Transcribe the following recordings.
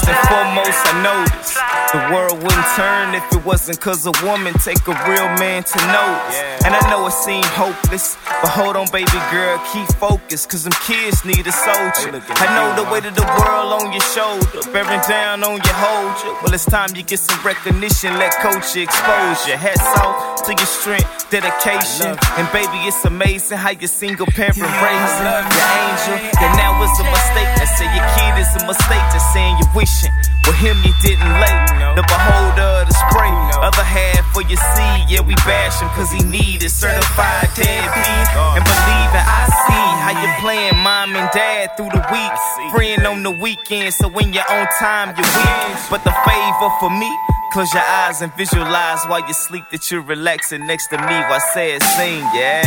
First and foremost, I noticed the world wouldn't turn if it wasn't cause a woman take a real man to notice. And I know it seemed hopeless, but hold on, baby girl, keep focused, cause them kids need a soldier. I know the weight of the world on your shoulder, bearing down on your hold you. Well, it's time you get some recognition, let coach you expose you. Hats off to your strength, dedication, and baby, it's amazing how your single parent raising your angel. And now it's a mistake. Let's say your kid is a mistake, just saying you're wishing. With him, you didn't late. The beholder, the spray. Other half for your seed, yeah, we bash him cause he need it. Certified deadbeat. Playing mom and dad through the week. Friend on the weekend, so when you're on time, you're weak. But the favor for me, close your eyes and visualize while you sleep that you're relaxing next to me while I say it, sing, yeah.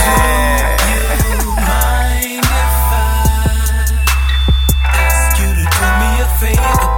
mind if I ask you to do me a favor,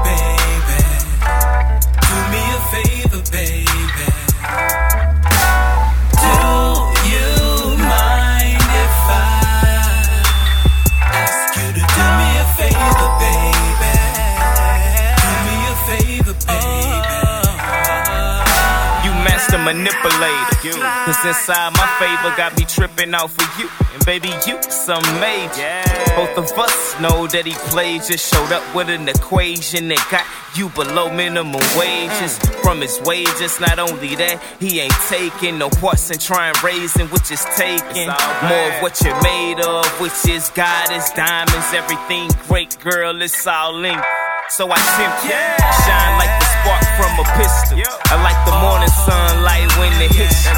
manipulator. Cause inside my favor got me tripping off of you. And baby, you some major. Both of us know that he played, just showed up with an equation that got you below minimum wages. From his wages, not only that, he ain't taking no parts and trying raising, which is taking more of what you're made of, which is God is diamonds, everything great, girl, it's all in. So I tempt you, shine like the from a pistol. I like the morning sunlight when it hits you.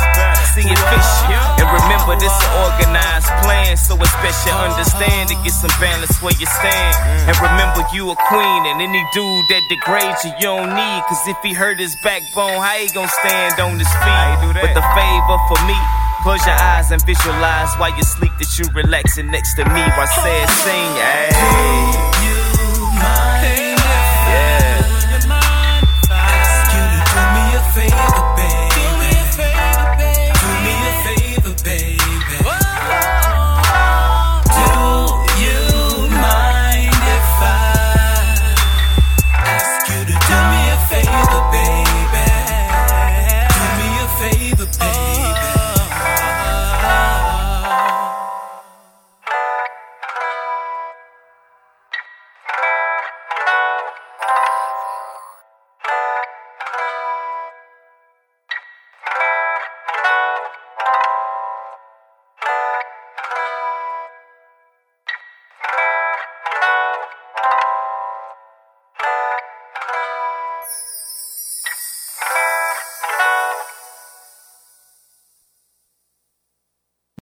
See it fish you. And remember, this an organized plan, so it's best you understand to get some balance where you stand. And remember, you a queen, and any dude that degrades you, you don't need. Cause if he hurt his backbone, how he gon' stand on his feet? But the favor for me. Close your eyes and visualize while you sleep that you relaxing next to me while I say it, sing, hey. You mind